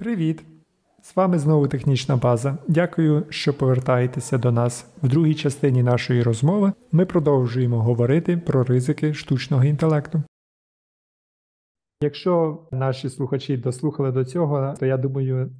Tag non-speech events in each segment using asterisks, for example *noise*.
Привіт! З вами знову технічна база. Дякую, що повертаєтеся до нас. В другій частині нашої розмови ми продовжуємо говорити про ризики штучного інтелекту. Якщо наші слухачі дослухали до цього, то я думаю,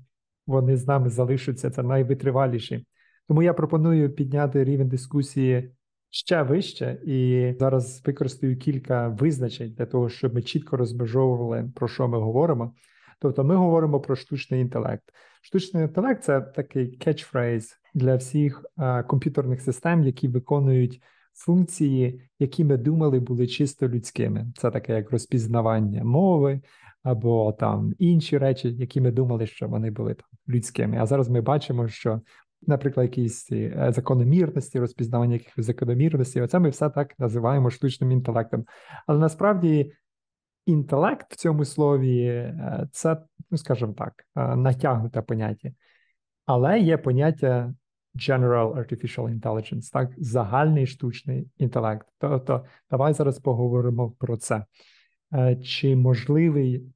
вони з нами залишаться це найвитриваліші. Тому я пропоную підняти рівень дискусії ще вище, і зараз використаю кілька визначень для того, щоб ми чітко розмежовували, про що ми говоримо. Тобто, ми говоримо про штучний інтелект. Штучний інтелект це такий кетчфрейз для всіх а, комп'ютерних систем, які виконують функції, які ми думали були чисто людськими. Це таке як розпізнавання мови. Або там інші речі, які ми думали, що вони були там людськими. А зараз ми бачимо, що наприклад, якісь е, закономірності, розпізнавання якихось закономірностей. Оце ми все так називаємо штучним інтелектом. Але насправді інтелект в цьому слові е, це, ну скажімо так, е, натягнуте поняття. Але є поняття General Artificial Intelligence, так, загальний штучний інтелект. Тобто, давай зараз поговоримо про це. Чи можливий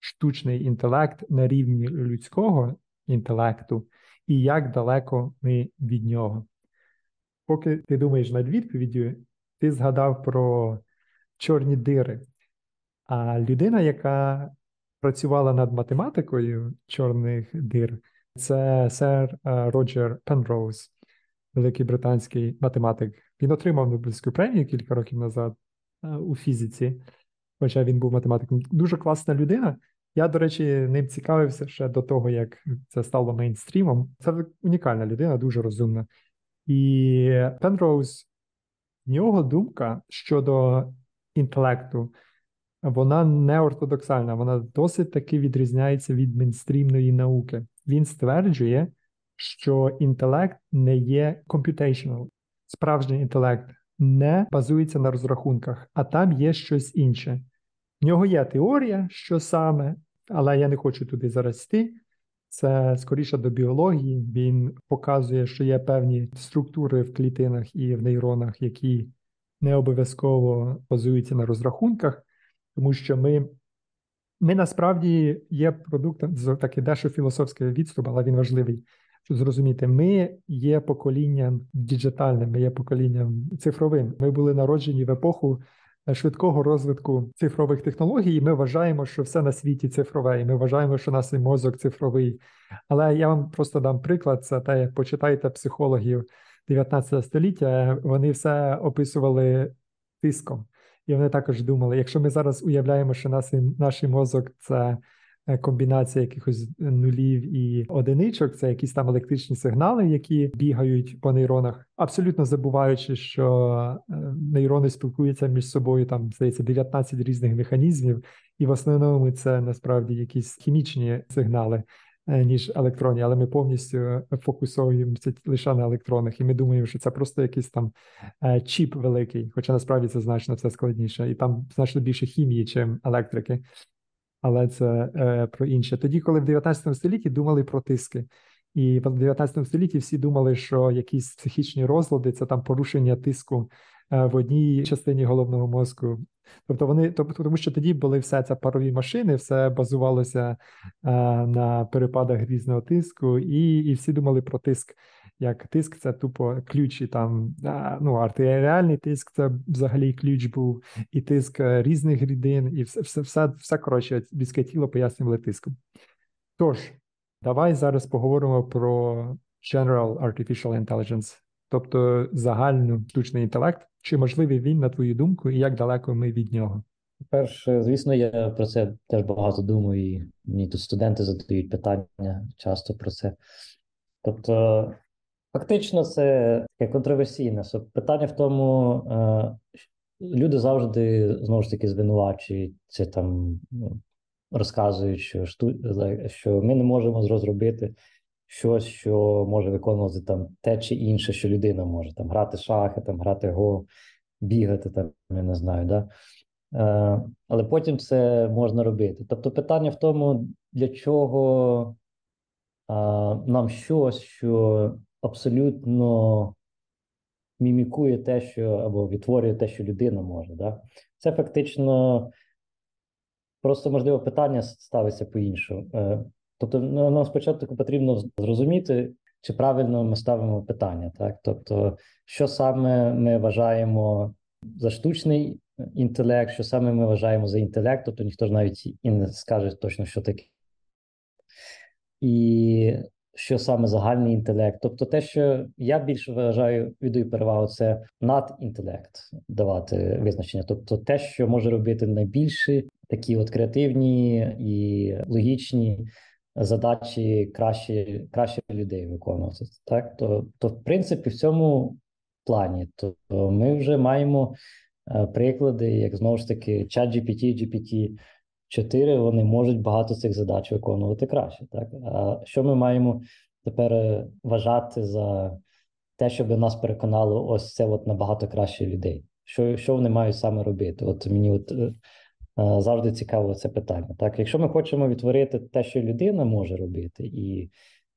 штучний інтелект на рівні людського інтелекту, і як далеко ми від нього. Поки ти думаєш над відповіддю, ти згадав про чорні дири. А людина, яка працювала над математикою чорних дир, це сер е, Роджер Пенроуз, великий британський математик. Він отримав Нобелівську премію кілька років назад е, у фізиці, хоча він був математиком. Дуже класна людина. Я, до речі, ним цікавився ще до того, як це стало мейнстрімом. Це унікальна людина, дуже розумна. І Пенроуз, в нього думка щодо інтелекту, вона не ортодоксальна, вона досить таки відрізняється від мейнстрімної науки. Він стверджує, що інтелект не є computational. Справжній інтелект не базується на розрахунках, а там є щось інше. В нього є теорія, що саме, але я не хочу туди зараз. Це скоріше до біології. Він показує, що є певні структури в клітинах і в нейронах, які не обов'язково базуються на розрахунках, тому що ми ми насправді є продуктом такий дещо філософський відступ, але він важливий. Щоб зрозуміти, ми є поколінням діджитальним, ми є поколінням цифровим. Ми були народжені в епоху швидкого розвитку цифрових технологій, і ми вважаємо, що все на світі цифрове, і ми вважаємо, що наш мозок цифровий. Але я вам просто дам приклад: це те, як почитайте психологів 19 століття, вони все описували тиском. І вони також думали, якщо ми зараз уявляємо, що наш, наш мозок це Е, комбінація якихось нулів і одиничок, це якісь там електричні сигнали, які бігають по нейронах, абсолютно забуваючи, що е, нейрони спілкуються між собою. Там здається 19 різних механізмів, і в основному це насправді якісь хімічні сигнали. Е, ніж електронні, але ми повністю фокусуємося лише на електронах, і ми думаємо, що це просто якийсь там чіп великий, хоча насправді це значно все складніше, і там значно більше хімії, чим електрики але це е, про інше. Тоді, коли в 19 столітті думали про тиски, і в 19 столітті всі думали, що якісь психічні розлади це там порушення тиску е, в одній частині головного мозку. Тобто вони, тобто, тому що тоді були все це парові машини, все базувалося е, на перепадах різного тиску, і, і всі думали про тиск як тиск це тупо ключ, і там ну, артеріальний тиск це взагалі ключ був, і тиск е, різних рідин, і все все, все, все коротше, людське тіло пояснювали тиском. Тож, давай зараз поговоримо про General Artificial Intelligence, тобто загальний штучний інтелект. Чи можливий він, на твою думку, і як далеко ми від нього? Перше, звісно, я про це теж багато думаю, і мені тут студенти задають питання часто про це. Тобто, Фактично, це таке контроверсійне. Питання в тому, е, люди завжди знову ж таки звинувачують це там, ну, розказують, що що ми не можемо розробити щось, що може виконувати там те чи інше, що людина може там грати шахи, там грати го, бігати, там я не знаю. да? Е, але потім це можна робити. Тобто, питання в тому, для чого нам щось, що абсолютно мімікує те, що або відтворює те, що людина може. Да? Це фактично просто можливо питання ставиться по іншому. Тобто, ну, нам спочатку потрібно зрозуміти, чи правильно ми ставимо питання, так? Тобто, що саме ми вважаємо за штучний інтелект, що саме ми вважаємо за інтелект, тобто ніхто ж навіть і не скаже точно, що таке. І що саме загальний інтелект. Тобто, те, що я більше вважаю, віддаю перевагу, це надінтелект давати визначення. Тобто, те, що може робити найбільші, такі от креативні і логічні задачі краще краще людей виконувати. Так, то, то в принципі, в цьому плані, то, то ми вже маємо е, приклади, як знову ж таки, ChatGPT, GPT GPT 4 вони можуть багато цих задач виконувати краще. Так, а що ми маємо тепер е, вважати за те, щоб нас переконало, ось це от набагато краще людей? Що що вони мають саме робити? От мені от Е, завжди цікаво це питання. Так, якщо ми хочемо відтворити те, що людина може робити і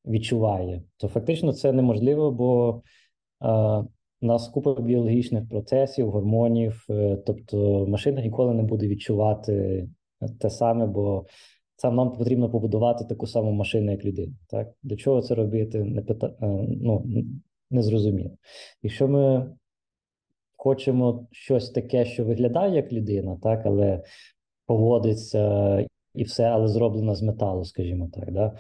відчуває, то фактично це неможливо, бо у нас купа біологічних процесів, гормонів, е, тобто машина ніколи не буде відчувати те саме, бо це нам потрібно побудувати таку саму машину, як людина. Так, для чого це робити? Не пита... Е, ну, не зрозуміло. Якщо ми хочемо щось таке, що виглядає як людина, так, але поводиться і все, але зроблено з металу, скажімо так. Да?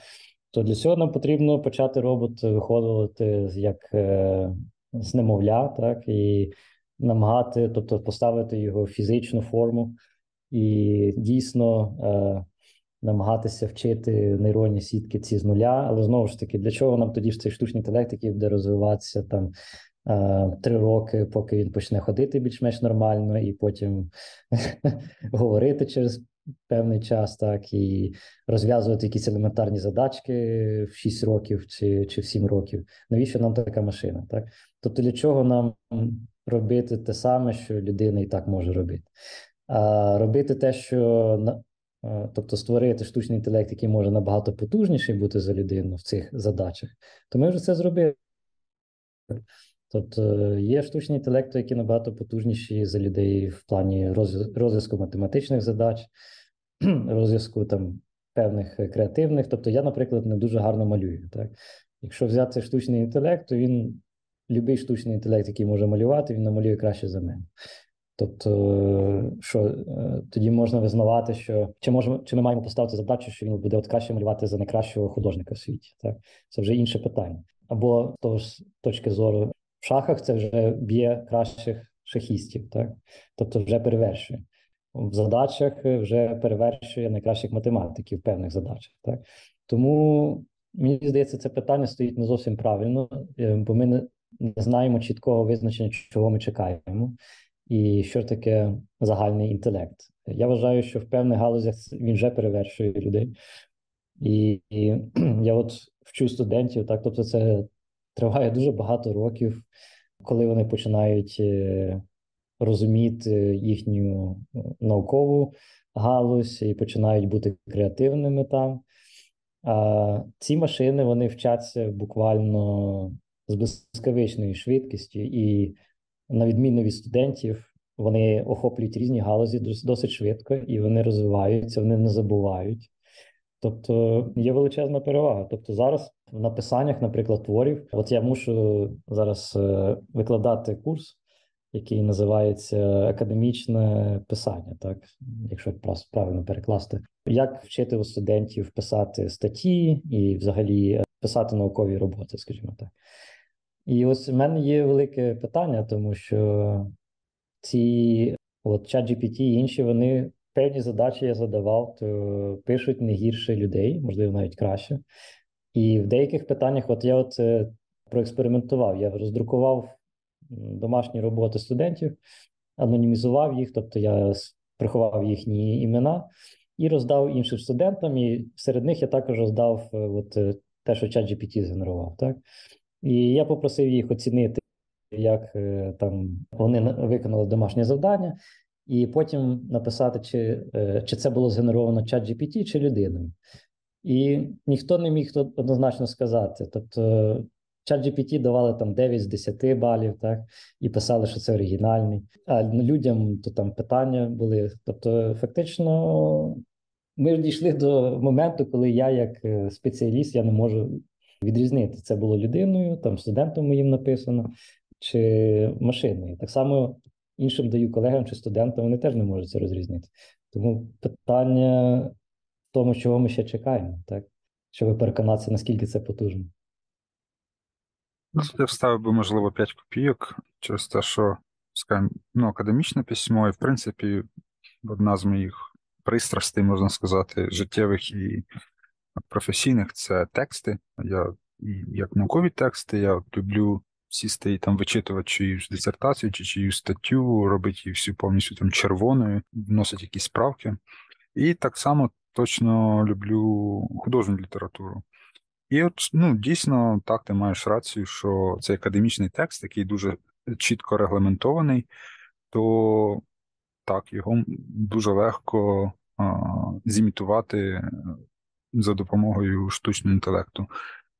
То для цього нам потрібно почати робот виходити як е, з немовля, так, і намагати, тобто поставити його в фізичну форму і дійсно е, намагатися вчити нейронні сітки ці з нуля. Але знову ж таки, для чого нам тоді ж цей штучний інтелект, який буде розвиватися там три роки, поки він почне ходити більш-менш нормально, і потім *laughs* говорити через певний час, так і розв'язувати якісь елементарні задачки в 6 років чи чи в 7 років. Навіщо нам така машина? Так? Тобто, для чого нам робити те саме, що людина і так може робити? А робити те, що е, Тобто створити штучний інтелект, який може набагато потужніший бути за людину в цих задачах, то ми вже це зробили. Тобто є штучні інтелекти, які набагато потужніші за людей в плані розв'язку математичних задач, *clears throat* розв'язку там певних креативних. Тобто, я, наприклад, не дуже гарно малюю. Так? Якщо взяти штучний інтелект, то він любий штучний інтелект, який може малювати, він намалює краще за мене. Тобто, що е, тоді можна визнавати, що чи можемо, чи ми маємо поставити задачу, що він буде от краще малювати за найкращого художника в світі, так це вже інше питання. Або з того ж точки зору в шахах це вже б'є кращих шахістів, так? тобто вже перевершує. В задачах вже перевершує найкращих математиків в певних задачах. Так? Тому мені здається, це питання стоїть не зовсім правильно, е, бо ми не, знаємо чіткого визначення, чого ми чекаємо, і що таке загальний інтелект. Я вважаю, що в певних галузях він вже перевершує людей. І, і *clears throat* я от вчу студентів, так, тобто, це триває дуже багато років, коли вони починають е, розуміти їхню е, наукову галузь і починають бути креативними там. А ці машини вони вчаться буквально з блискавичною швидкістю, і, на відміну від студентів, вони охоплюють різні галузі досить швидко, і вони розвиваються, вони не забувають. Тобто є величезна перевага. Тобто, зараз в написаннях, наприклад, творів, от я мушу зараз е, викладати курс, який називається академічне писання, так якщо правильно перекласти, як вчити у студентів писати статті і, взагалі, писати наукові роботи, скажімо так. І ось в мене є велике питання, тому що ці от ChatGPT і інші вони певні задачі я задавав, то пишуть не гірше людей, можливо, навіть краще. І в деяких питаннях, от я от е, проекспериментував, я роздрукував домашні роботи студентів, анонімізував їх, тобто я приховав їхні імена і роздав іншим студентам. І серед них я також роздав е, от е, те, що ChatGPT згенерував. Так? І я попросив їх оцінити, як там вони виконали домашнє завдання і потім написати, чи е, чи це було згенеровано чат GPT, чи людиною. І ніхто не міг однозначно сказати. Тобто, чат GPT давали там 9 з 10 балів, так, і писали, що це оригінальний. А людям то там питання були. Тобто, фактично, ми дійшли до моменту, коли я, як е, спеціаліст, я не можу відрізнити, це було людиною, там студентом моїм написано, чи машиною. Так само іншим даю колегам чи студентам, вони теж не можуть це розрізнити. Тому питання тому, чого ми ще чекаємо, так? щоб переконатися, наскільки це потужно. Ну, я вставив би, можливо, 5 копійок через те, що скажімо, ну, академічне письмо, і, в принципі, одна з моїх пристрастей, можна сказати, життєвих і професійних це тексти. Я як наукові тексти, я люблю сісти і там вичитувати чиюсь дисертацію чи чиюсь статтю, робити її всю повністю там червоною, вносити якісь справки. І так само точно люблю художню літературу. І от ну, дійсно так ти маєш рацію, що цей академічний текст, який дуже чітко регламентований, то так, його дуже легко а, зімітувати за допомогою штучного інтелекту.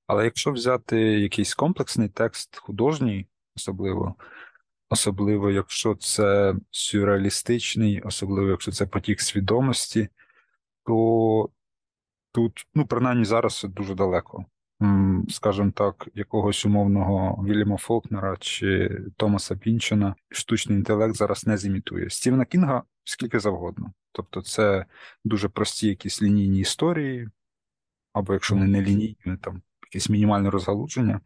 Але якщо взяти якийсь комплексний текст художній, особливо, особливо, якщо це сюрреалістичний, особливо, якщо це потік свідомості, то тут, ну, принаймні зараз дуже далеко. Скажімо так, якогось умовного Вільяма Фолкнера чи Томаса Пінчена штучний інтелект зараз не зімітує. Стівена Кінга скільки завгодно. Тобто, це дуже прості якісь лінійні історії, або якщо вони не лінійні, там якесь мінімальне розгалудження.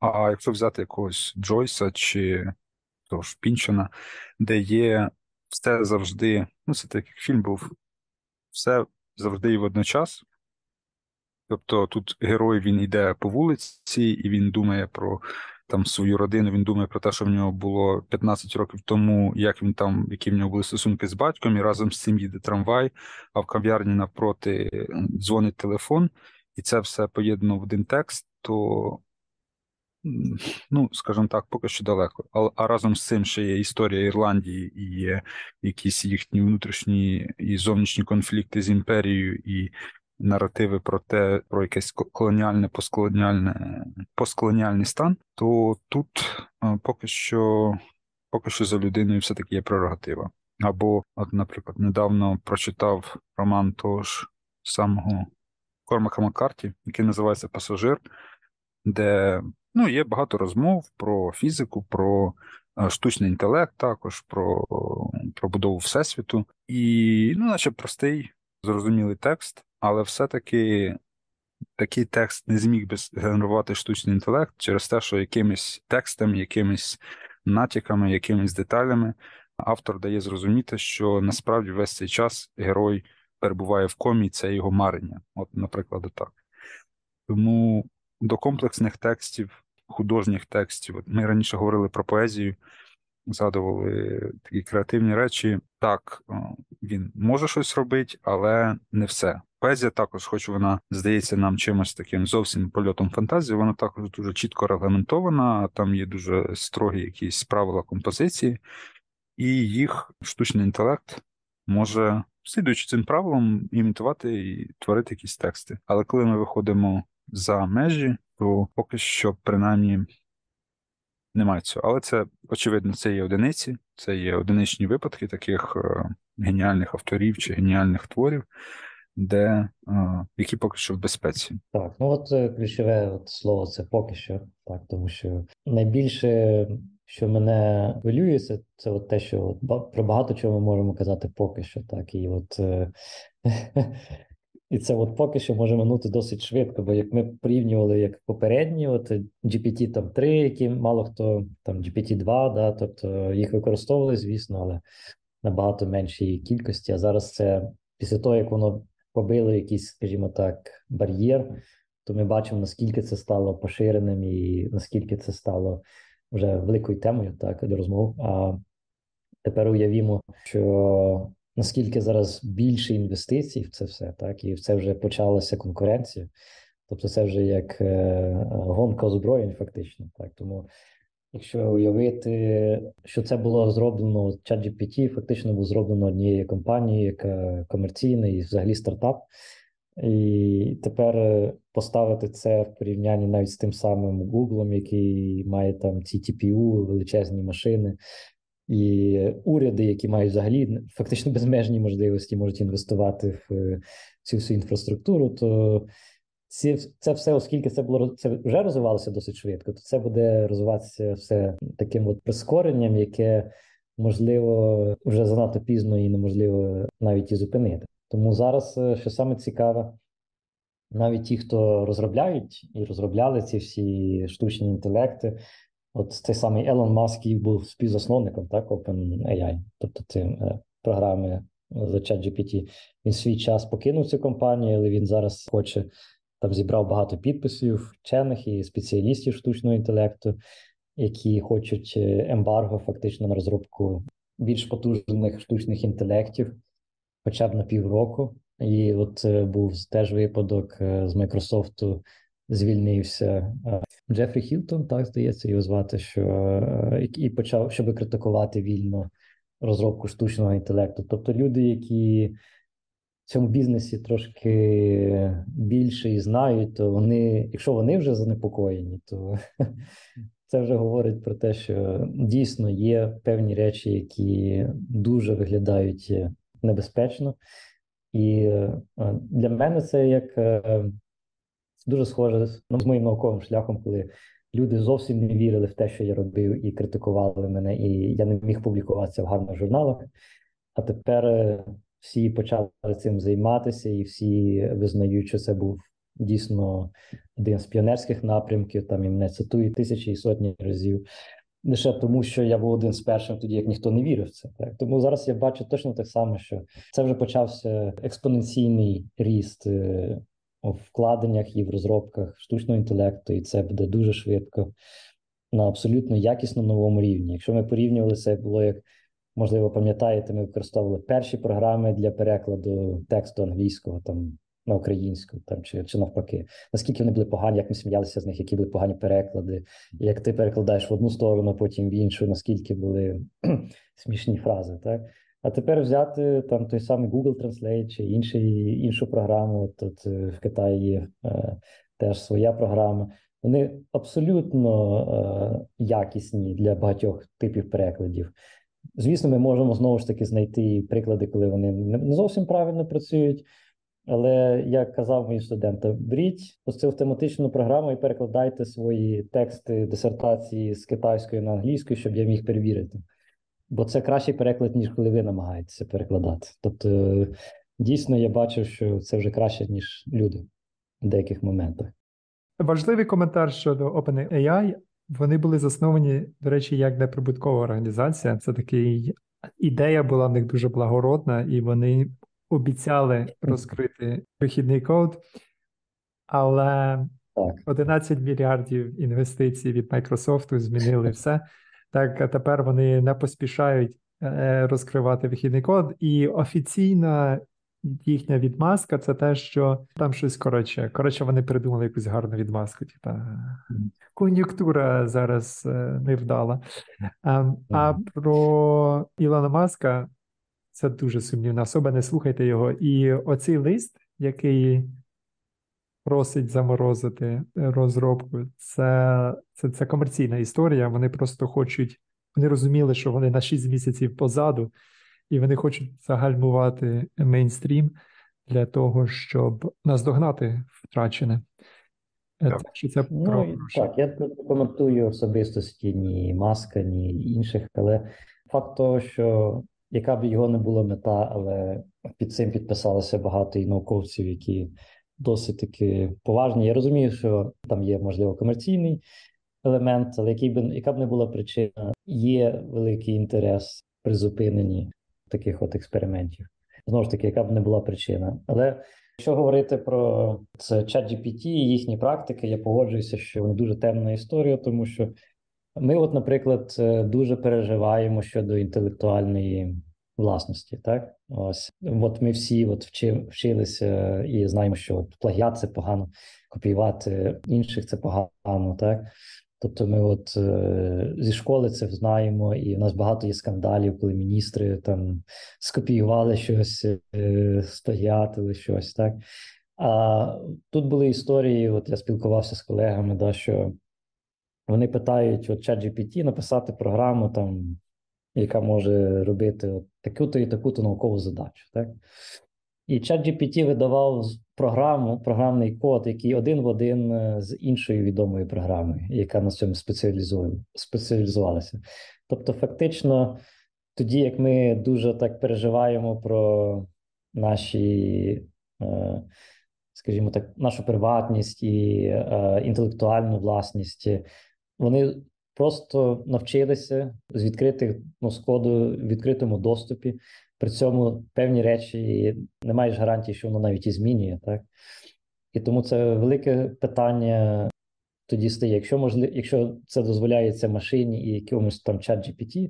А якщо взяти якогось Джойса чи того ж Пінчена, де є все завжди, ну це так як фільм був, все завжди і водночас. Тобто тут герой він йде по вулиці, і він думає про там свою родину, він думає про те, що в нього було 15 років тому, як він там, які в нього були стосунки з батьком, і разом з цим їде трамвай, а в кав'ярні навпроти дзвонить телефон, і це все поєднано в один текст, то, ну, скажімо так, поки що далеко. А, а разом з цим ще є історія Ірландії і є якісь їхні внутрішні і зовнішні конфлікти з імперією, і наративи про те, про якесь колоніальне, постколоніальне, постколоніальний стан, то тут поки що поки що за людиною все-таки є прерогатива. Або, от, наприклад, недавно прочитав роман того ж самого Кормака Маккарті, який називається Пасажир, де ну, є багато розмов про фізику, про штучний інтелект, також про про будову Всесвіту. І, ну, наче простий, зрозумілий текст, але все-таки такий текст не зміг би генерувати штучний інтелект через те, що якимись текстами, якимись натяками, якимись деталями автор дає зрозуміти, що насправді весь цей час герой перебуває в комі, це його марення. От, наприклад, так. Тому до комплексних текстів, художніх текстів, ми раніше говорили про поезію, згадували такі креативні речі. Так, він може щось робити, але не все. Поезія також, хоч вона здається нам чимось таким зовсім польотом фантазії, вона також дуже чітко регламентована, там є дуже строгі якісь правила композиції, і їх штучний інтелект може, слідуючи цим правилам, імітувати і творити якісь тексти. Але коли ми виходимо за межі, то поки що принаймні немає цього. Але це, очевидно, це є одиниці, це є одиничні випадки таких е, геніальних авторів чи геніальних творів де які поки що в безпеці. Так, ну от е, ключове от слово це поки що, так, тому що найбільше, що мене хвилює, це, це от те, що от, про багато чого ми можемо казати поки що, так, і от. Е, *laughs* і це от поки що може минути досить швидко, бо як ми порівнювали як попередні, от GPT там 3, які мало хто там GPT 2, да, тобто їх використовували, звісно, але набагато меншій кількості. А зараз це після того, як воно побили якийсь, скажімо так, бар'єр, то ми бачимо, наскільки це стало поширеним і наскільки це стало вже великою темою так, до розмов. А тепер уявімо, що наскільки зараз більше інвестицій в це все, так, і в це вже почалася конкуренція. Тобто, це вже як е, гонка озброєнь, фактично. Так, Тому Якщо уявити, що це було зроблено ChatGPT, фактично було зроблено однією компанією, яка комерційна і взагалі стартап. І тепер поставити це в порівнянні навіть з тим самим Google, який має там ці TPU, величезні машини, і уряди, які мають взагалі фактично безмежні можливості, можуть інвестувати в е, цю всю інфраструктуру, то ці, це все, оскільки це було це вже розвивалося досить швидко, то це буде розвиватися все таким от прискоренням, яке можливо вже занадто пізно і неможливо навіть і зупинити. Тому зараз, е, що саме цікаве, навіть ті, хто розробляють і розробляли ці всі штучні інтелекти, от цей самий Елон Маск був співзасновником так, OpenAI, тобто цим е, програми за ChatGPT. Він свій час покинув цю компанію, але він зараз хоче там зібрав багато підписів вчених і спеціалістів штучного інтелекту, які хочуть е, ембарго фактично на розробку більш потужних штучних інтелектів, хоча б на півроку. І от е, був теж випадок е, з Майкрософту. Звільнився Джефрі Хілтон, так здається, його звати, що і почав, щоб критикувати вільно розробку штучного інтелекту. Тобто люди, які в цьому бізнесі трошки більше і знають, то вони, якщо вони вже занепокоєні, то *laughs* це вже говорить про те, що дійсно є певні речі, які дуже виглядають небезпечно. І е, для мене це як е, дуже схоже ну, з моїм науковим шляхом, коли люди зовсім не вірили в те, що я робив, і критикували мене, і я не міг публікуватися в гарних журналах. А тепер е, всі почали цим займатися, і всі визнають, що це був дійсно один з піонерських напрямків. Там і мене цитують тисячі і сотні разів. Лише тому, що я був один з перших, тоді як ніхто не вірив в це. Так тому зараз я бачу точно так само, що це вже почався експоненційний ріст е, вкладеннях і в розробках штучного інтелекту, і це буде дуже швидко на абсолютно якісно новому рівні. Якщо ми порівнювали це, було як можливо, пам'ятаєте, ми використовували перші програми для перекладу тексту англійського там на українську, там чи чи навпаки. Наскільки вони були погані, як ми сміялися з них, які були погані переклади, як ти перекладаєш в одну сторону, потім в іншу, наскільки були *clears throat* смішні фрази, так? А тепер взяти там той самий Google Translate чи інший, іншу програму. От е, в Китаї є е, теж своя програма. Вони абсолютно е, якісні для багатьох типів перекладів. Звісно, ми можемо знову ж таки знайти приклади, коли вони не зовсім правильно працюють. Але як казав моїм студентам, беріть ось цю тематичну програму і перекладайте свої тексти дисертації з китайської на англійську, щоб я міг перевірити. Бо це кращий переклад, ніж коли ви намагаєтеся перекладати. Тобто, дійсно, я бачив, що це вже краще, ніж люди в деяких моментах. Важливий коментар щодо OpenAI, вони були засновані, до речі, як неприбуткова організація. Це такий ідея була в них дуже благородна, і вони обіцяли розкрити вихідний код, але 11 мільярдів інвестицій від Microsoft змінили все. Так, а тепер вони не поспішають е, розкривати вихідний код, і офіційна їхня відмазка це те, що там щось коротше. Коротше, вони придумали якусь гарну відмазку. Типа кон'юнктура зараз е, невдала. А, а про Ілона Маска це дуже сумнівна особа, не слухайте його. І оцей лист, який просить заморозити розробку, це, це, це комерційна історія. Вони просто хочуть, вони розуміли, що вони на 6 місяців позаду і вони хочуть загальмувати мейнстрім для того, щоб наздогнати втрачене. Е, так, це ну, про... Так, я не коментую особистості ні маска, ні інших, але факт того, що яка б його не була мета, але під цим підписалося багато і науковців, які досить таки поважні. Я розумію, що там є, можливо, комерційний елемент, але який би яка б не була причина, є великий інтерес при зупиненні таких от експериментів. Знову ж таки, яка б не була причина. Але якщо говорити про це ChatGPT і їхні практики, я погоджуюся, що вони дуже темна історія, тому що ми, от, наприклад, е, дуже переживаємо щодо інтелектуальної власності. Так, ось от ми всі от вчи, вчилися і знаємо, що от плагіат це погано, копіювати інших це погано, так. Тобто, ми от е, зі школи це знаємо, і у нас багато є скандалів, коли міністри там скопіювали щось, е, щось, так. А тут були історії, от я спілкувався з колегами, да, що вони питають от ChatGPT написати програму там яка може робити таку-то і таку-то наукову задачу. Так? І ChatGPT видавав програму, програмний код, який один в один е, з іншою відомою програмою, яка на цьому спеціалізувалася. Тобто, фактично, тоді як ми дуже так переживаємо про наші, е, скажімо так, нашу приватність і е, інтелектуальну власність, вони просто навчилися з відкритих ну, в відкритому доступі. При цьому певні речі не маєш гарантії, що воно навіть і змінює, так? І тому це велике питання тоді стає. Якщо можливо, якщо це дозволяється машині і якомусь там чат GPT,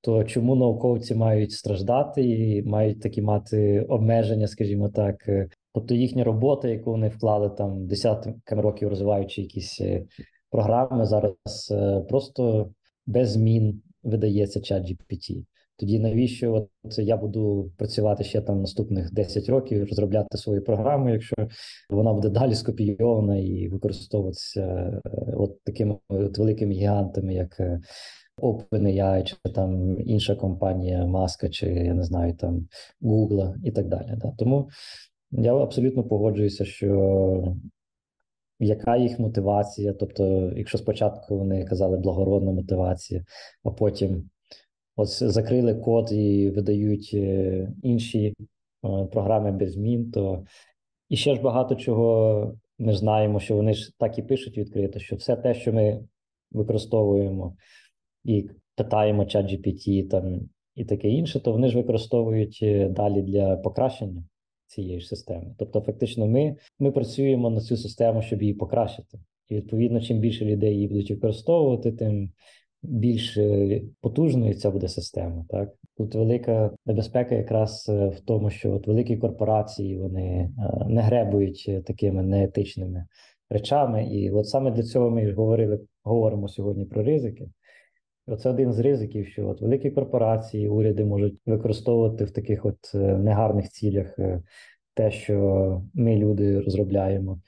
то чому науковці мають страждати і мають такі мати обмеження, скажімо так, тобто їхня робота, яку вони вклали там десятками років, розвиваючи якісь програми, зараз е, просто без змін видається чат GPT. Тоді навіщо от я буду працювати ще там наступних 10 років, розробляти свою програму, якщо вона буде далі скопійована і використовуватися е, от такими от великими гігантами, як е, OpenAI, чи там інша компанія Маска, чи я не знаю, там Google і так далі. Да. Тому я абсолютно погоджуюся, що яка їх мотивація? Тобто, якщо спочатку вони казали благородна мотивація, а потім ось закрили код і видають е, інші е, програми без змін, то і ще ж багато чого ми знаємо, що вони ж так і пишуть відкрито, що все те, що ми використовуємо і питаємо чат GPT там і таке інше, то вони ж використовують е, далі для покращення цієї ж системи. Тобто, фактично, ми ми працюємо на цю систему, щоб її покращити. І відповідно, чим більше людей її будуть використовувати, тим більш потужною ця буде система. Так тут велика небезпека, якраз е, в тому, що от великі корпорації вони е, не гребують такими неетичними речами. І от саме для цього ми говорили, говоримо сьогодні про ризики. Оце один з ризиків, що от великі корпорації, уряди можуть використовувати в таких от е, негарних цілях те, що ми люди розробляємо,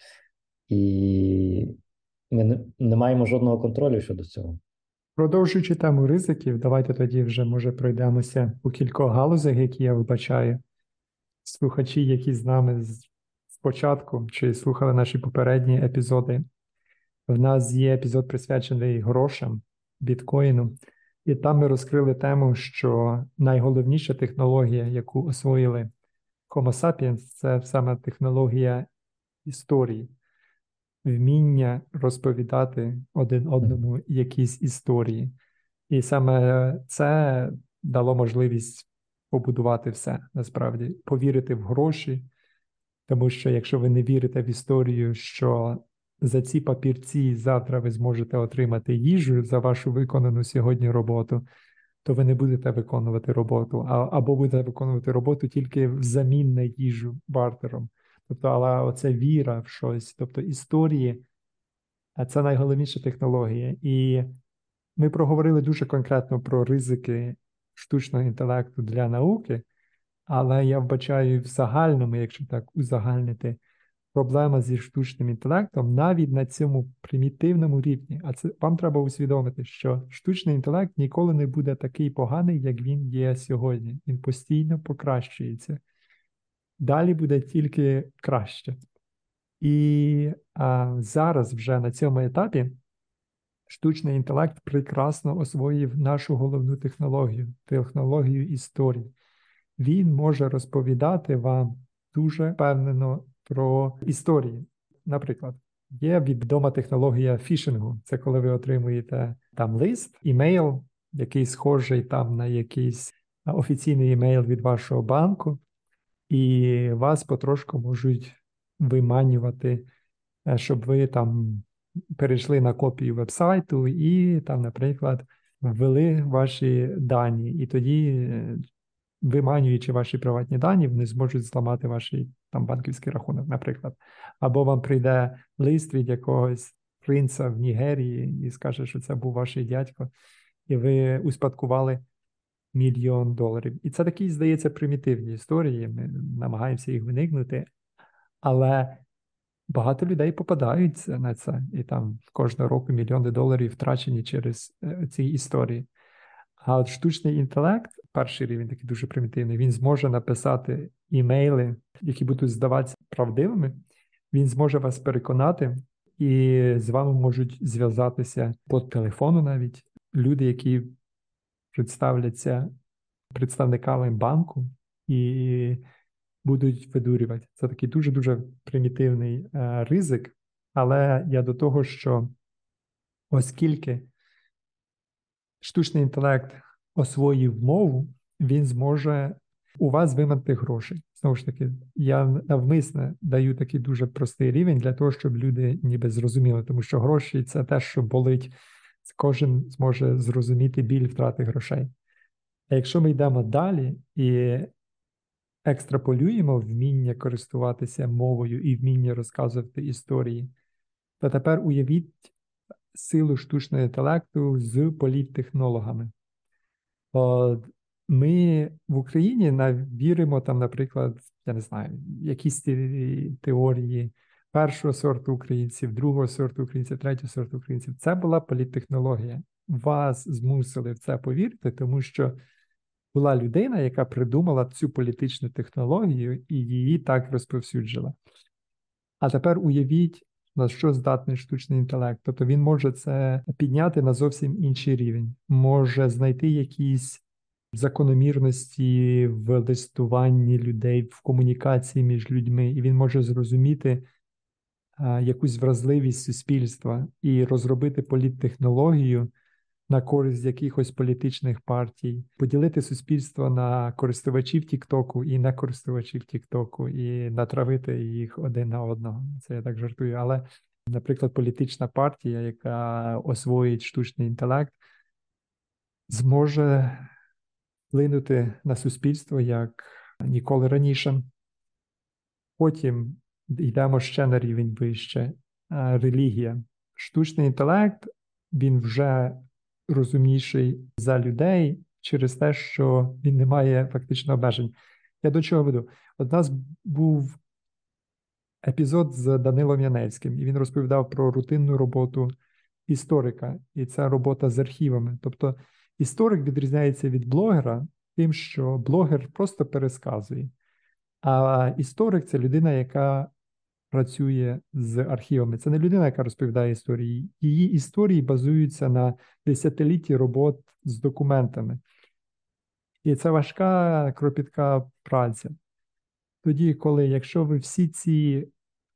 і ми не маємо жодного контролю щодо цього. Продовжуючи тему ризиків, давайте тоді вже може пройдемося у кількох галузях, які я вибачаю. Слухачі, які з нами спочатку чи слухали наші попередні епізоди. В нас є епізод присвячений грошам, біткоїну, і там ми розкрили тему, що найголовніша технологія, яку освоїли Homo sapiens, це саме технологія історії вміння розповідати один одному якісь історії. І саме це дало можливість побудувати все насправді, повірити в гроші. Тому що якщо ви не вірите в історію, що за ці папірці завтра ви зможете отримати їжу за вашу виконану сьогодні роботу, то ви не будете виконувати роботу, або будете виконувати роботу тільки взамін на їжу бартером. Тобто, але оце віра в щось, тобто історії, а це найголовніша технологія. І ми проговорили дуже конкретно про ризики штучного інтелекту для науки, але я вбачаю в загальному, якщо так узагальнити, проблема зі штучним інтелектом навіть на цьому примітивному рівні. А це вам треба усвідомити, що штучний інтелект ніколи не буде такий поганий, як він є сьогодні. Він постійно покращується далі буде тільки краще. І а, зараз вже на цьому етапі штучний інтелект прекрасно освоїв нашу головну технологію, технологію історії. Він може розповідати вам дуже впевнено про історії. Наприклад, є відома технологія фішингу. Це коли ви отримуєте там лист, імейл, який схожий там на якийсь офіційний імейл від вашого банку і вас потрошку можуть виманювати, е, щоб ви там перейшли на копію вебсайту і там, наприклад, ввели ваші дані, і тоді, е, виманюючи ваші приватні дані, вони зможуть зламати ваш там банківський рахунок, наприклад. Або вам прийде лист від якогось принца в Нігерії і скаже, що це був ваш дядько, і ви успадкували мільйон доларів. І це такі, здається, примітивні історії. Ми намагаємося їх виникнути, але багато людей попадаються на це, і там кожного року мільйони доларів втрачені через е, ці історії. А от штучний інтелект, перший рівень, такий дуже примітивний, він зможе написати імейли, які будуть здаватися правдивими. Він зможе вас переконати, і з вами можуть зв'язатися по телефону навіть люди, які представляться представниками банку і будуть видурювати. Це такий дуже-дуже примітивний е, ризик, але я до того, що оскільки штучний інтелект освоїв мову, він зможе у вас вимати грошей. Знову ж таки, я навмисне даю такий дуже простий рівень для того, щоб люди ніби зрозуміли, тому що гроші це те, що болить. Кожен зможе зрозуміти біль втрати грошей. А якщо ми йдемо далі і екстраполюємо вміння користуватися мовою і вміння розказувати історії, то тепер уявіть силу штучного інтелекту з політтехнологами. Ми в Україні віримо там, наприклад, я не знаю, якісь теорії першого сорту українців, другого сорту українців, третього сорту українців. Це була політтехнологія. Вас змусили в це повірити, тому що була людина, яка придумала цю політичну технологію і її так розповсюджила. А тепер уявіть, на що здатний штучний інтелект. Тобто він може це підняти на зовсім інший рівень, може знайти якісь закономірності в листуванні людей, в комунікації між людьми, і він може зрозуміти якусь вразливість суспільства і розробити політтехнологію, на користь якихось політичних партій, поділити суспільство на користувачів Тіктоку і не користувачів Тіктоку, і натравити їх один на одного. Це я так жартую. Але, наприклад, політична партія, яка освоїть штучний інтелект, зможе вплинути на суспільство як ніколи раніше. Потім йдемо ще на рівень вище. Релігія. Штучний інтелект він вже розумніший за людей через те, що він не має фактично обмежень. Я до чого веду? От нас був епізод з Данилом Яневським, і він розповідав про рутинну роботу історика, і це робота з архівами. Тобто історик відрізняється від блогера тим, що блогер просто пересказує. А історик це людина, яка працює з архівами. Це не людина, яка розповідає історії. Її історії базуються на десятилітті робот з документами. І це важка кропітка праця. Тоді, коли, якщо ви всі ці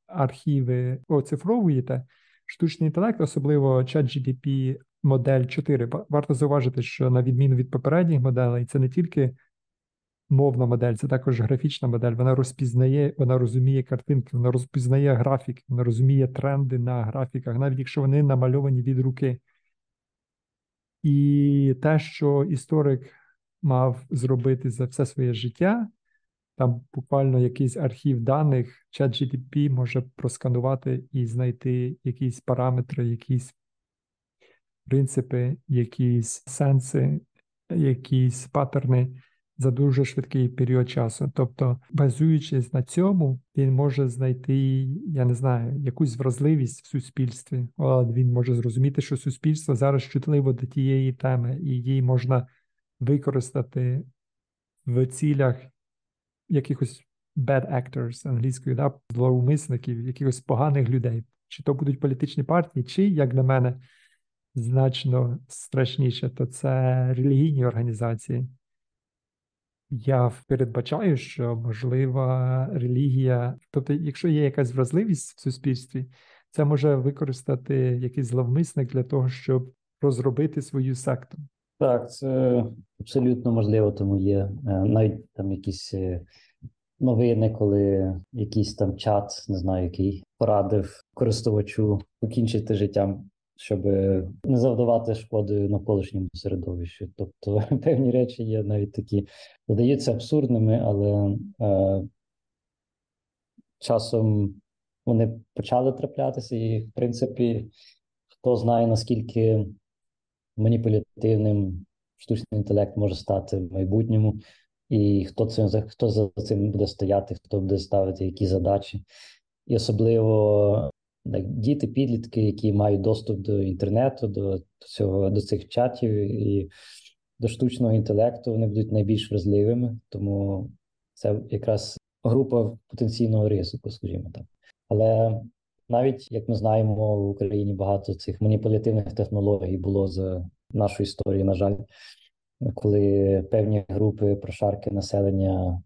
архіви оцифровуєте, штучний інтелект, особливо ChatGPT модель 4, варто зауважити, що на відміну від попередніх моделей, це не тільки мовна модель, це також графічна модель. Вона розпізнає, вона розуміє картинки, вона розпізнає графіки, вона розуміє тренди на графіках, навіть якщо вони намальовані від руки. І те, що історик мав зробити за все своє життя, там буквально якийсь архів даних, ChatGPT може просканувати і знайти якісь параметри, якісь принципи, якісь сенси, якісь паттерни за дуже швидкий період часу. Тобто, базуючись на цьому, він може знайти, я не знаю, якусь вразливість в суспільстві. От він може зрозуміти, що суспільство зараз чутливо до тієї теми, і її можна використати в цілях якихось bad actors англійською, да, злоумисників, якихось поганих людей. Чи то будуть політичні партії, чи, як на мене, значно страшніше, то це релігійні організації. Я передбачаю, що можлива релігія, тобто, якщо є якась вразливість в суспільстві, це може використати якийсь зловмисник для того, щоб розробити свою секту. Так, це абсолютно можливо, тому є е, навіть там якісь е, новини, коли якийсь там чат, не знаю, який порадив користувачу покінчити життям щоб не завдавати шкоди навколишньому середовищу. Тобто *laughs* певні речі є навіть такі, видаються абсурдними, але е, часом вони почали траплятися, і, в принципі, хто знає, наскільки маніпулятивним штучний інтелект може стати в майбутньому, і хто цим хто за цим буде стояти, хто буде ставити які задачі. І особливо діти, підлітки, які мають доступ до інтернету, до цього до цих чатів, і до штучного інтелекту вони будуть найбільш вразливими, тому це якраз група потенційного ризику, скажімо так. Але навіть як ми знаємо, в Україні багато цих маніпулятивних технологій було за нашу історію, на жаль, коли певні групи прошарки населення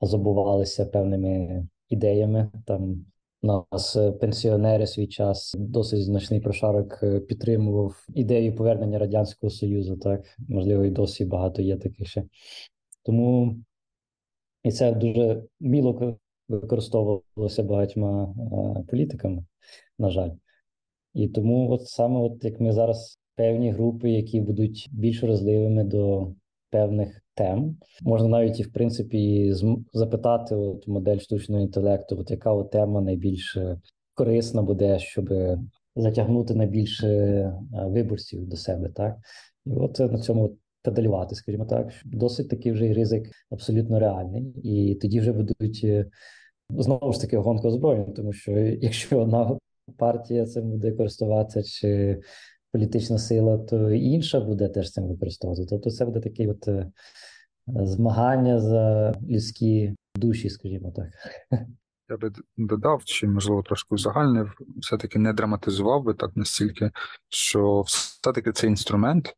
забувалися певними ідеями. Там нас пенсіонери свій час досить значний прошарок підтримував ідею повернення радянського союзу. Так можливо, і досі багато є таких ще тому і це дуже міло використовувалося багатьма політиками, на жаль. І тому, от саме, от як ми зараз певні групи, які будуть більш вразливими до певних тем, можна навіть і в принципі запитати от модель штучного інтелекту, от яка от тема найбільш корисна буде, щоб затягнути найбільше виборців до себе, так? І от на цьому педалювати, скажімо так, досить такий вже ризик абсолютно реальний, і тоді вже будуть знову ж таки гонка озброєння, тому що якщо одна партія цим буде користуватися, чи політична сила, то інша буде теж цим використовувати. Тобто, це буде таке от е, змагання за людські душі, скажімо так. Я би додав, чи можливо трошки узагальнив, все-таки не драматизував би так настільки, що все-таки це інструмент,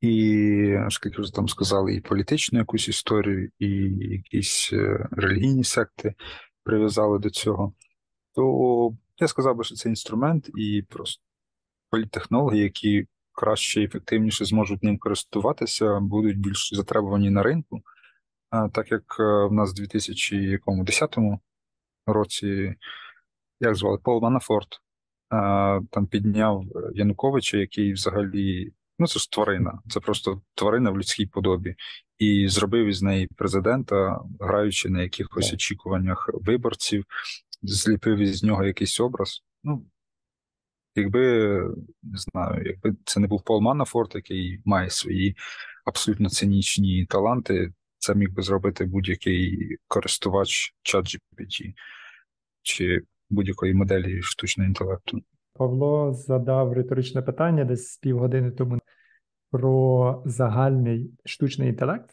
і, оскільки вже там сказали, і політичну якусь історію, і якісь е, релігійні секти прив'язали до цього, то я сказав би, що це інструмент і просто політтехнологи, які краще і ефективніше зможуть ним користуватися, будуть більш затребувані на ринку. Так як е, в нас в 2010 році, як звали Пол Манафорт, там підняв Януковича, який взагалі Ну, це ж тварина, це просто тварина в людській подобі, і зробив із неї президента, граючи на якихось очікуваннях виборців, зліпив із нього якийсь образ. Ну, якби не знаю, якби це не був Пол Манафорт, який має свої абсолютно цинічні таланти, це міг би зробити будь-який користувач ChatGPT чи будь-якої моделі штучного інтелекту. Павло задав риторичне питання десь півгодини тому про загальний штучний інтелект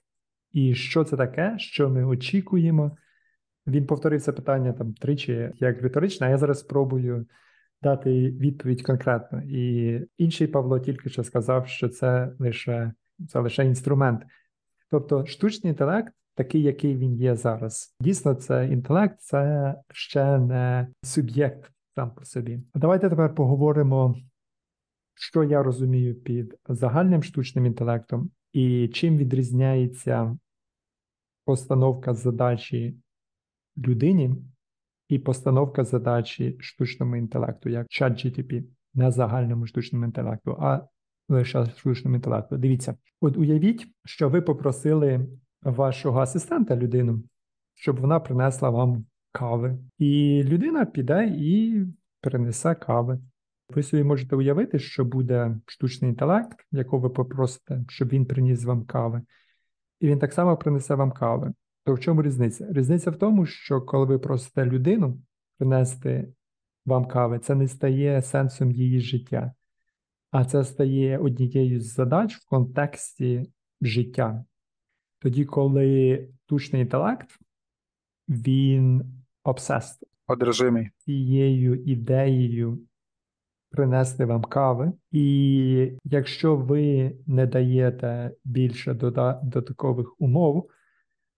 і що це таке, що ми очікуємо. Він повторив це питання там тричі як риторичне, а я зараз спробую дати відповідь конкретно. І інший Павло тільки що сказав, що це лише це лише інструмент. Тобто, штучний інтелект, такий, який він є зараз. Дійсно, це інтелект, це ще не суб'єкт сам по собі. Давайте тепер поговоримо, що я розумію під загальним штучним інтелектом і чим відрізняється постановка задачі людині і постановка задачі штучному інтелекту, як чат GTP, не загальному штучному інтелекту, а лише штучному інтелекту. Дивіться, от уявіть, що ви попросили вашого асистента людину, щоб вона принесла вам кави. І людина піде і принесе кави. Ви собі можете уявити, що буде штучний інтелект, якого ви попросите, щоб він приніс вам кави, і він так само принесе вам кави. То в чому різниця? Різниця в тому, що коли ви просите людину принести вам кави, це не стає сенсом її життя, а це стає однією з задач в контексті життя. Тоді, коли штучний інтелект, він обсест одержимий цією ідеєю принести вам кави, і якщо ви не даєте більше додаткових умов,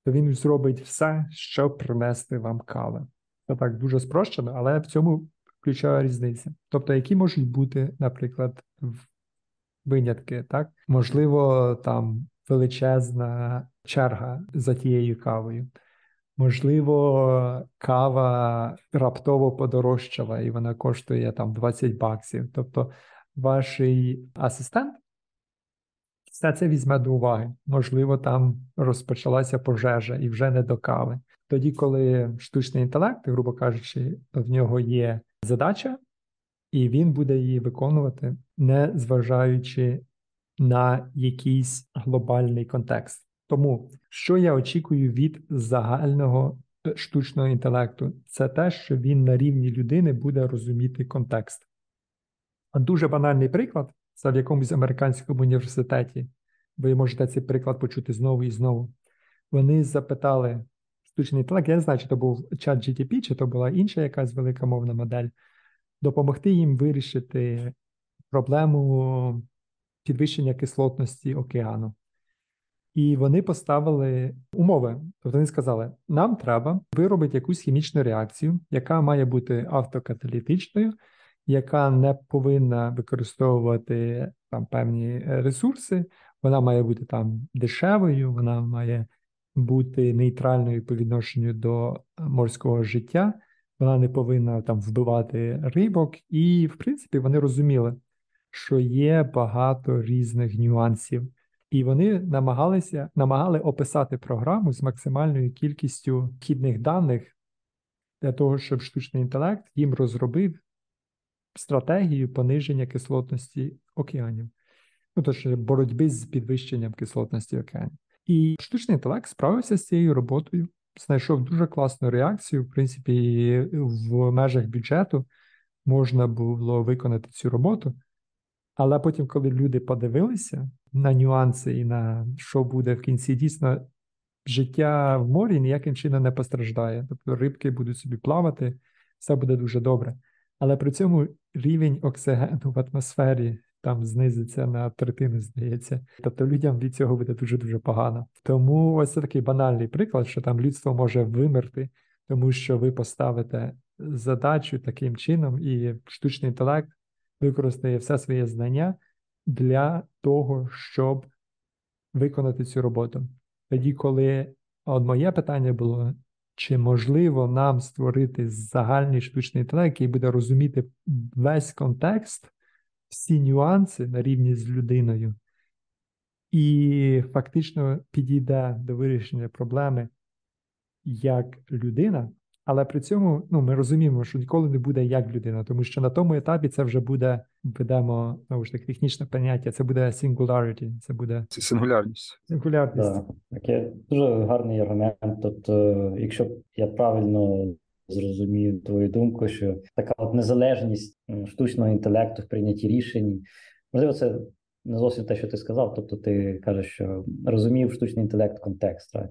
то він зробить все, щоб принести вам кави. Це так дуже спрощено, але в цьому включає різниця. Тобто, які можуть бути, наприклад, винятки, так? Можливо, там величезна черга за тією кавою. Можливо, кава раптово подорожчала і вона коштує там 20 баксів. Тобто, ваш асистент все це візьме до уваги. Можливо, там розпочалася пожежа і вже не до кави. Тоді, коли штучний інтелект, грубо кажучи, в нього є задача, і він буде її виконувати, не зважаючи на якийсь глобальний контекст. Тому, що я очікую від загального е, штучного інтелекту, це те, що він на рівні людини буде розуміти контекст. Дуже банальний приклад, це в якомусь американському університеті Ви можете цей приклад почути знову і знову. Вони запитали штучний інтелект, я не знаю, чи то був чат GTP, чи то була інша якась велика мовна модель, допомогти їм вирішити проблему підвищення кислотності океану. І вони поставили умови. Тобто вони сказали: нам треба виробити якусь хімічну реакцію, яка має бути автокаталітичною, яка не повинна використовувати там певні ресурси, вона має бути там дешевою, вона має бути нейтральною по відношенню до морського життя, вона не повинна там вбивати рибок, і, в принципі, вони розуміли, що є багато різних нюансів. І вони намагалися намагали описати програму з максимальною кількістю вхідних даних для того, щоб штучний інтелект їм розробив стратегію пониження кислотності океанів, ну тож боротьби з підвищенням кислотності океанів. І штучний інтелект справився з цією роботою, знайшов дуже класну реакцію. В принципі, в межах бюджету можна було виконати цю роботу. Але потім, коли люди подивилися на нюанси і на що буде в кінці, дійсно життя в морі ніяким чином не постраждає. Тобто рибки будуть собі плавати, все буде дуже добре. Але при цьому рівень оксигену в атмосфері там знизиться на третину, здається. Тобто людям від цього буде дуже-дуже погано. Тому ось це такий банальний приклад, що там людство може вимерти, тому що ви поставите задачу таким чином, і штучний інтелект використає все своє знання для того, щоб виконати цю роботу. Тоді, коли от моє питання було, чи можливо нам створити загальний штучний інтелект, який буде розуміти весь контекст, всі нюанси на рівні з людиною, і фактично підійде до вирішення проблеми як людина, але при цьому ну, ми розуміємо, що ніколи не буде як людина, тому що на тому етапі це вже буде, ведемо знову ж таки технічне поняття, це буде singularity, це буде Це сингулярність. сингулярність. Так, таке дуже гарний аргумент. Тобто, якщо я правильно зрозумів твою думку, що така от незалежність штучного інтелекту в прийнятті рішень, можливо, це не зовсім те, що ти сказав. Тобто, ти кажеш, що розумів штучний інтелект контекст. Right?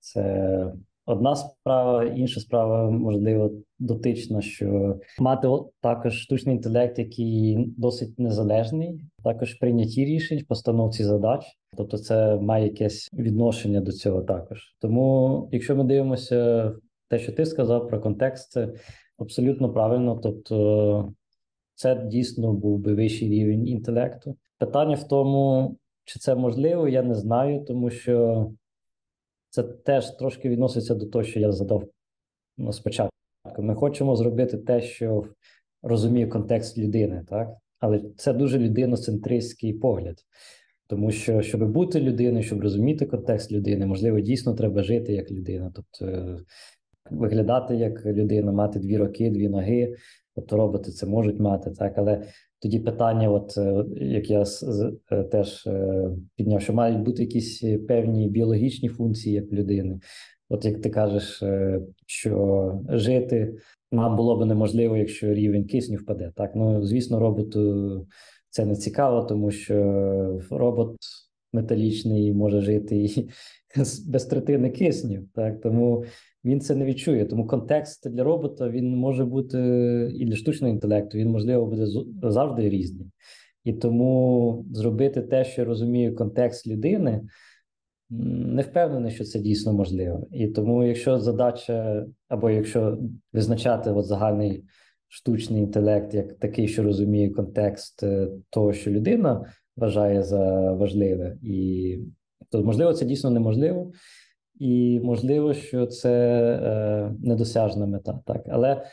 Це одна справа, інша справа, можливо, дотична, що мати також штучний інтелект, який досить незалежний, також прийнятті рішень, постановці задач. Тобто, це має якесь відношення до цього також. Тому, якщо ми дивимося те, що ти сказав про контекст, це абсолютно правильно. Тобто, це дійсно був би вищий рівень інтелекту. Питання в тому, чи це можливо, я не знаю, тому що це теж трошки відноситься до того, що я задав ну, спочатку. Ми хочемо зробити те, що розуміє контекст людини, так? Але це дуже людиноцентристський погляд. Тому що, щоб бути людиною, щоб розуміти контекст людини, можливо, дійсно треба жити як людина, тобто виглядати як людина, мати дві роки, дві ноги. Тобто роботи це можуть мати, так, але тоді питання, от як я теж підняв, що мають бути якісь певні біологічні функції як людини. От як ти кажеш, що жити нам було б неможливо, якщо рівень кисню впаде. Так, ну звісно, роботу це не цікаво, тому що робот металічний може жити і *laughs* без третини кисню. Так, тому він це не відчує. Тому контекст для робота він може бути і для штучного інтелекту, він можливо буде завжди різний. І тому зробити те, що розуміє контекст людини, не впевнений, що це дійсно можливо. І тому, якщо задача, або якщо визначати от загальний штучний інтелект як такий, що розуміє контекст е, того, що людина вважає за важливе, і то можливо це дійсно неможливо. І можливо, що це е, недосяжна мета, так але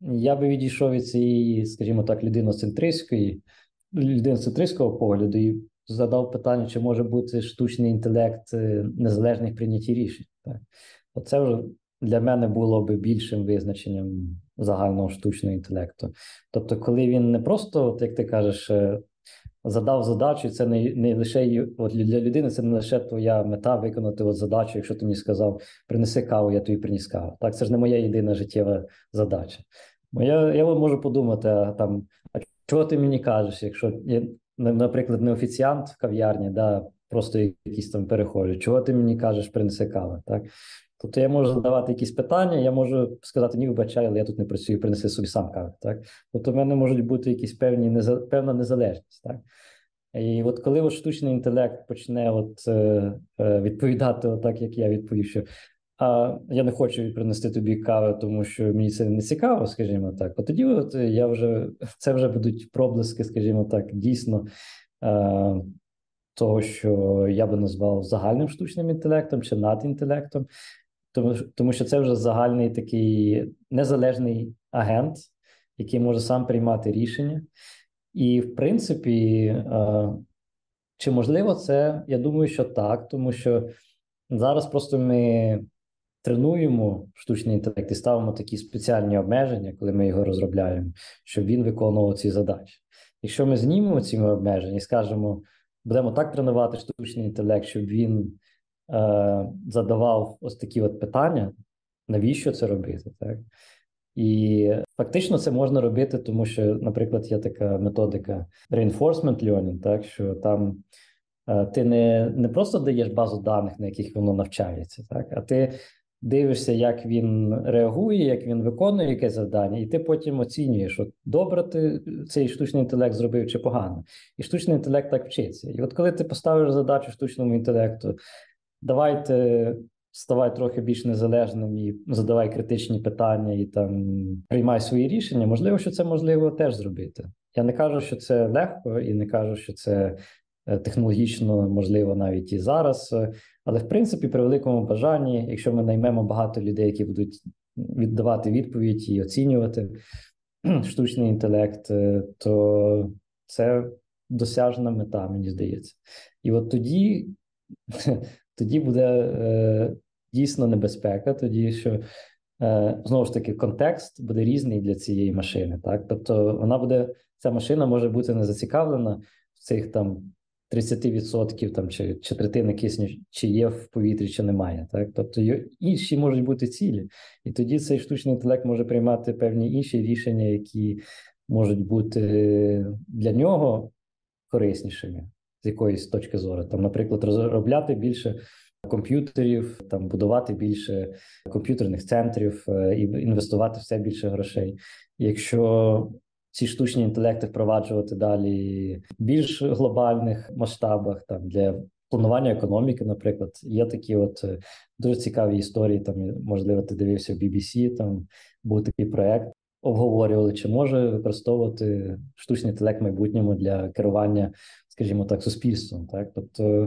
я би відійшов від цієї, скажімо так, людиноцентристської, людиноцентристського погляду і задав питання, чи може бути штучний інтелект е, незалежних прийнятті рішень. Так, оце вже для мене було би більшим визначенням загального штучного інтелекту. Тобто, коли він не просто, от як ти кажеш, е, задав задачу, це не не лише от для людини, це не лише твоя мета виконати от задачу, якщо ти мені сказав, принеси каву, я тобі приніс каву. Так, це ж не моя єдина життєва задача. Моя, я можу подумати, а там, а чого ти мені кажеш, якщо я, наприклад, не офіціант в кав'ярні, да, просто якісь там перехожі. Чого ти мені кажеш, принеси кави, так? Тобто я можу задавати якісь питання, я можу сказати, ні, вибачай, але я тут не працюю, принеси собі сам кави. Так? Тобто в мене можуть бути якісь певні певна незалежність. Так? І от коли от штучний інтелект почне от, е, е, відповідати так, як я відповів, що а я не хочу принести тобі кави, тому що мені це не цікаво, скажімо так. От тоді от я вже *laughs* це вже будуть проблиски, скажімо так, дійсно е, того, що я би назвав загальним штучним інтелектом чи надінтелектом, тому, тому що це вже загальний такий незалежний агент, який може сам приймати рішення. І, в принципі, е, чи можливо це? Я думаю, що так, тому що зараз просто ми тренуємо штучний інтелект і ставимо такі спеціальні обмеження, коли ми його розробляємо, щоб він виконував ці задачі. Якщо ми знімемо ці обмеження і скажемо, будемо так тренувати штучний інтелект, щоб він задавав ось такі от питання, навіщо це робити? так? І фактично це можна робити, тому що, наприклад, є така методика reinforcement learning, так що там е, ти не не просто даєш базу даних, на яких воно навчається, так, а ти дивишся, як він реагує, як він виконує якесь завдання, і ти потім оцінюєш, от добре ти цей штучний інтелект зробив чи погано. І штучний інтелект так вчиться. І от коли ти поставиш задачу штучному інтелекту, давайте ставай трохи більш незалежним і задавай критичні питання і там приймай свої рішення. Можливо, що це можливо теж зробити. Я не кажу, що це легко, і не кажу, що це е, технологічно можливо навіть і зараз. Але в принципі, при великому бажанні, якщо ми наймемо багато людей, які будуть віддавати відповідь і оцінювати штучний інтелект, е, то це досяжна мета, мені здається. І от тоді тоді буде е, дійсно небезпека, тоді що е, знову ж таки контекст буде різний для цієї машини. Так, тобто вона буде, ця машина може бути не зацікавлена в цих там 30% там чи чи третини кисню, чи є в повітрі, чи немає. Так, тобто інші можуть бути цілі, і тоді цей штучний інтелект може приймати певні інші рішення, які можуть бути для нього кориснішими з якоїсь точки зору. Там, наприклад, розробляти більше комп'ютерів, там будувати більше комп'ютерних центрів е, і інвестувати все більше грошей. Якщо ці штучні інтелекти впроваджувати далі в більш глобальних масштабах, там для планування економіки, наприклад, є такі от е, дуже цікаві історії. Там можливо, ти дивився в BBC, Там був такий проект. Обговорювали, чи може використовувати штучний інтелект в майбутньому для керування, скажімо так, суспільством. Так, тобто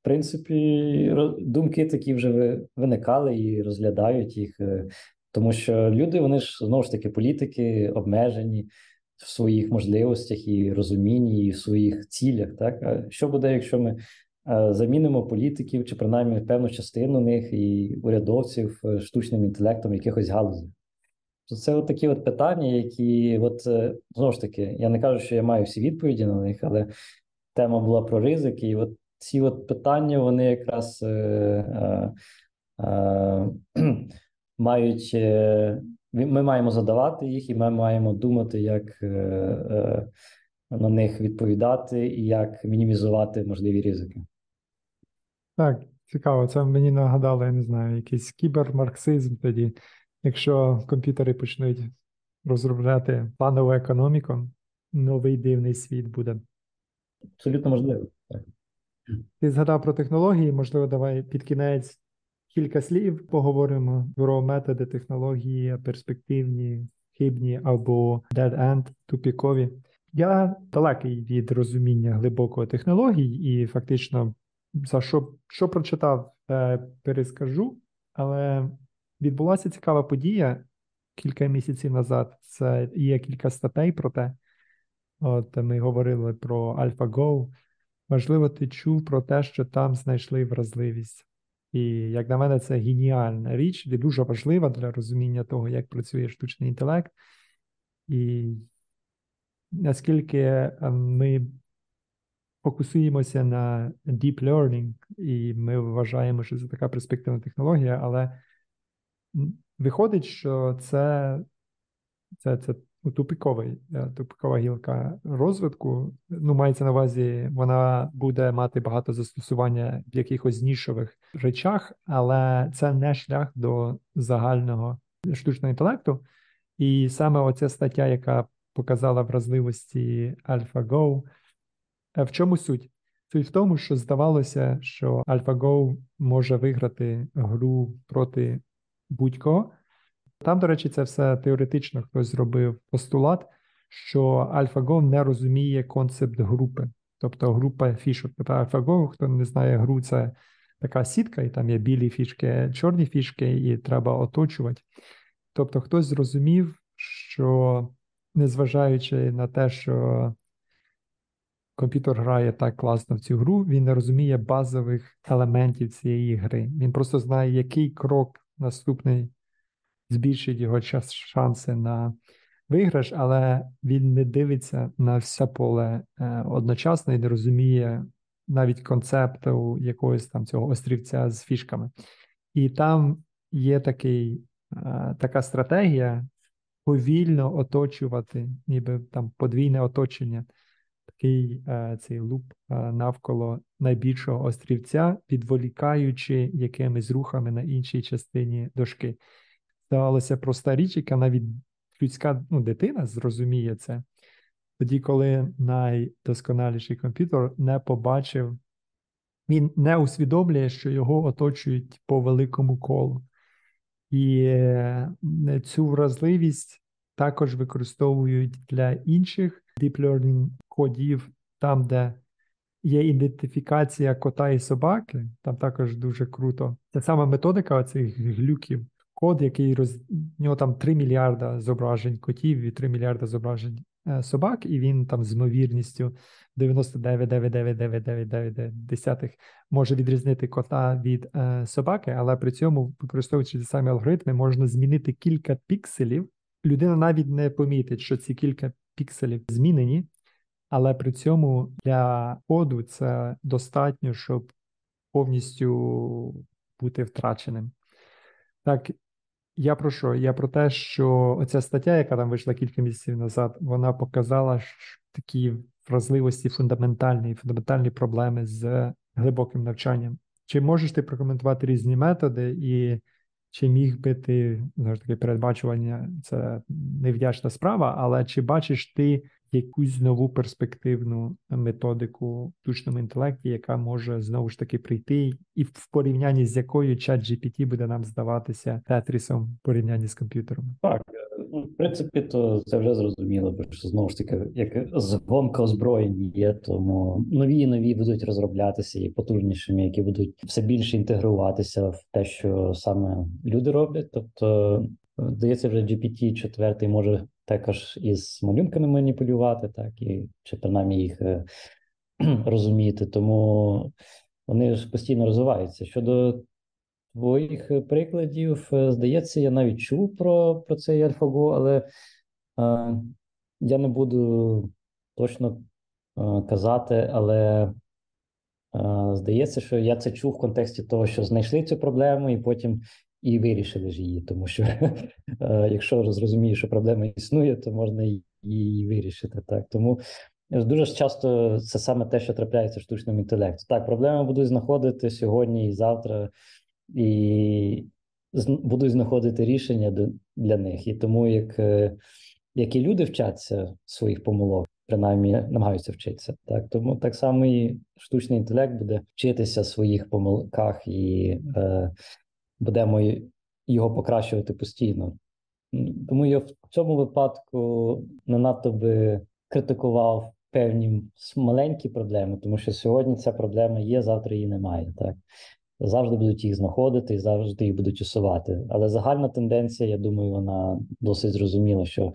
в принципі, думки такі вже виникали і розглядають їх, е, тому що люди, вони ж знову ж таки політики обмежені в своїх можливостях і розумінні, і в своїх цілях. Так а що буде, якщо ми е, замінимо політиків чи принаймні певну частину них і урядовців е, штучним інтелектом якихось галузях? Це от такі от питання, які от знову ж таки, я не кажу, що я маю всі відповіді на них, але тема була про ризики, і от ці от питання вони якраз е, е, е, *clears throat* мають. Е, ми маємо задавати їх, і ми маємо думати, як е, е, на них відповідати і як мінімізувати можливі ризики. Так, цікаво. Це мені нагадало, я не знаю, якийсь кібермарксизм тоді. Якщо комп'ютери почнуть розробляти планову економіку, новий дивний світ буде. Абсолютно можливо. Так. Ти згадав про технології, можливо, давай під кінець кілька слів поговоримо про методи технології, перспективні, хибні або dead-end, тупікові. Я далекий від розуміння глибокої технологій, і фактично, за що що прочитав, перескажу, але відбулася цікава подія кілька місяців назад. Це є кілька статей про те. От ми говорили про AlphaGo, Можливо, ти чув про те, що там знайшли вразливість. І, як на мене, це геніальна річ, і дуже важлива для розуміння того, як працює штучний інтелект. І наскільки е, ми фокусуємося на deep learning, і ми вважаємо, що це така перспективна технологія, але виходить, що це, це, це ну, тупиковий, е, тупикова гілка розвитку. Ну, мається на увазі, вона буде мати багато застосування в якихось нішових речах, але це не шлях до загального штучного інтелекту. І саме оця стаття, яка показала вразливості AlphaGo, е, в чому суть? Суть в тому, що здавалося, що AlphaGo може виграти гру проти будь-кого. Там, до речі, це все теоретично хтось зробив постулат, що AlphaGo не розуміє концепт групи, тобто група фішок. Тобто AlphaGo, хто не знає гру, це така сітка, і там є білі фішки, чорні фішки, і треба оточувати. Тобто, хтось зрозумів, що незважаючи на те, що комп'ютер грає так класно в цю гру, він не розуміє базових елементів цієї гри. Він просто знає, який крок наступний збільшить його час, шанси на виграш, але він не дивиться на все поле е, одночасно і не розуміє навіть концепту якогось там цього острівця з фішками. І там є такий, е, така стратегія повільно оточувати, ніби там подвійне оточення. Такий е, цей луп навколо найбільшого острівця, відволікаючи якимись рухами на іншій частині дошки здавалося проста річ, яка навіть людська ну, дитина зрозуміє це. Тоді, коли найдосконаліший комп'ютер не побачив, він не усвідомлює, що його оточують по великому колу. І е, цю вразливість також використовують для інших deep learning кодів, там, де є ідентифікація кота і собаки, там також дуже круто. Це сама методика цих глюків код, який роз... у нього там 3 мільярда зображень котів і 3 мільярда зображень е, собак, і він там з ймовірністю 99,99999 може відрізнити кота від е, собаки, але при цьому, використовуючи ті самі алгоритми, можна змінити кілька пікселів. Людина навіть не помітить, що ці кілька пікселів змінені, але при цьому для коду це достатньо, щоб повністю бути втраченим. Так, я про що? Я про те, що оця стаття, яка там вийшла кілька місяців назад, вона показала такі вразливості фундаментальні, фундаментальні проблеми з глибоким навчанням. Чи можеш ти прокоментувати різні методи, і чи міг би ти знову ж таки передбачування це невдячна справа, але чи бачиш ти якусь нову перспективну методику в штучному інтелекті, яка може знову ж таки прийти, і в порівнянні з якою чат GPT буде нам здаватися тетрісом в порівнянні з комп'ютером? Так, ну, в принципі, то це вже зрозуміло, бо що знову ж таки, як згонка озброєнь є, тому нові і нові будуть розроблятися і потужнішими, які будуть все більше інтегруватися в те, що саме люди роблять. Тобто, здається, вже GPT 4 може також із малюнками маніпулювати, так і чи принаймні їх е, *clears throat* розуміти. Тому вони ж постійно розвиваються. Щодо твоїх прикладів, е, здається, я навіть чув про про цей AlphaGo, але е, я не буду точно е, казати, але е, здається, що я це чув в контексті того, що знайшли цю проблему, і потім і вирішили ж її, тому що *laughs* е, якщо зрозумієш, що проблема існує, то можна її вирішити. Так тому дуже часто це саме те, що трапляється в штучному інтелекту. Так, проблеми будуть знаходити сьогодні і завтра, і будуть знаходити рішення для них. І тому як е, як і люди вчаться своїх помилок, принаймні намагаються вчитися. Так тому так само і штучний інтелект буде вчитися своїх помилках і. Е, будемо його покращувати постійно. Тому я в цьому випадку не надто би критикував певні маленькі проблеми, тому що сьогодні ця проблема є, завтра її немає. Так завжди будуть їх знаходити і завжди їх будуть усувати. Але загальна тенденція, я думаю, вона досить зрозуміла, що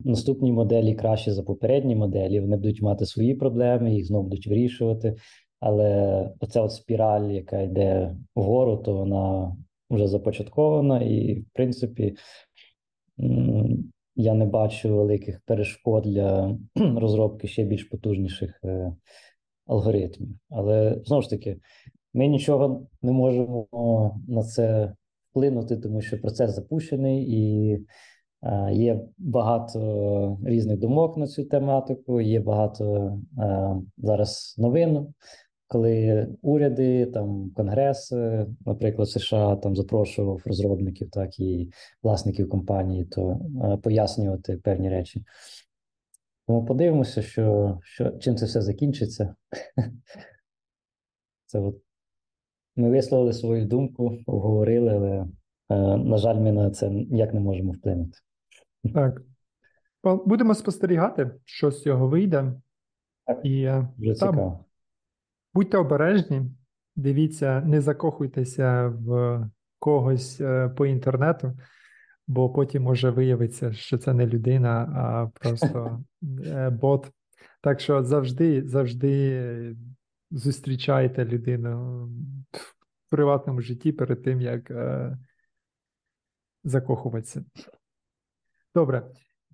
наступні моделі краще за попередні моделі. Вони будуть мати свої проблеми, їх знову будуть вирішувати. Але оця от спіраль, яка йде вгору, то вона вже започаткована, і, в принципі, я не бачу великих перешкод для *clears throat* розробки ще більш потужніших е, алгоритмів. Але знову ж таки, ми нічого не можемо на це вплинути, тому що процес запущений, і Е, Є багато різних думок на цю тематику, є багато е, зараз новин, коли уряди, там Конгрес, е, наприклад, США там запрошував розробників, так і власників компанії, то е, пояснювати певні речі. Тому подивимося, що, що чим це все закінчиться. *laughs* Це от ми висловили свою думку, обговорили, але, е, на жаль, ми на це ніяк не можемо вплинути. Так. Будемо спостерігати, що з цього вийде. Так. І е, Дуже Та, цікаво. Будьте обережні, дивіться, не закохуйтеся в когось е, по інтернету, бо потім може виявитися, що це не людина, а просто *laughs* е, бот. Так що завжди, завжди зустрічайте людину в приватному житті перед тим, як е, закохуватися. Добре.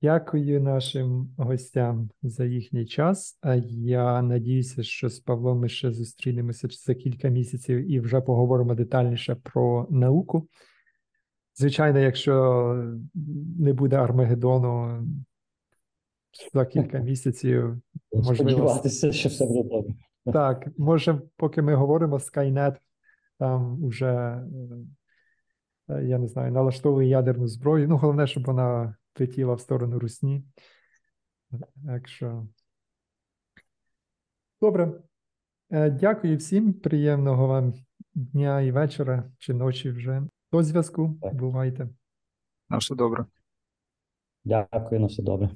Дякую нашим гостям за їхній час. А Я надіюся, що з Павлом ми ще зустрінемося за кілька місяців і вже поговоримо детальніше про науку. Звичайно, якщо не буде Армагеддону за кілька місяців, можливо, Сподіватися, що все буде добре. так, може, поки ми говоримо, Skynet там уже, е, я не знаю, налаштовує ядерну зброю. Ну, головне, щоб вона летіла в сторону Русні. Так що. Добре. Е, Дякую всім. Приємного вам дня і вечора чи ночі вже. До зв'язку. Так. Бувайте. На все добре. Дякую, на все добре.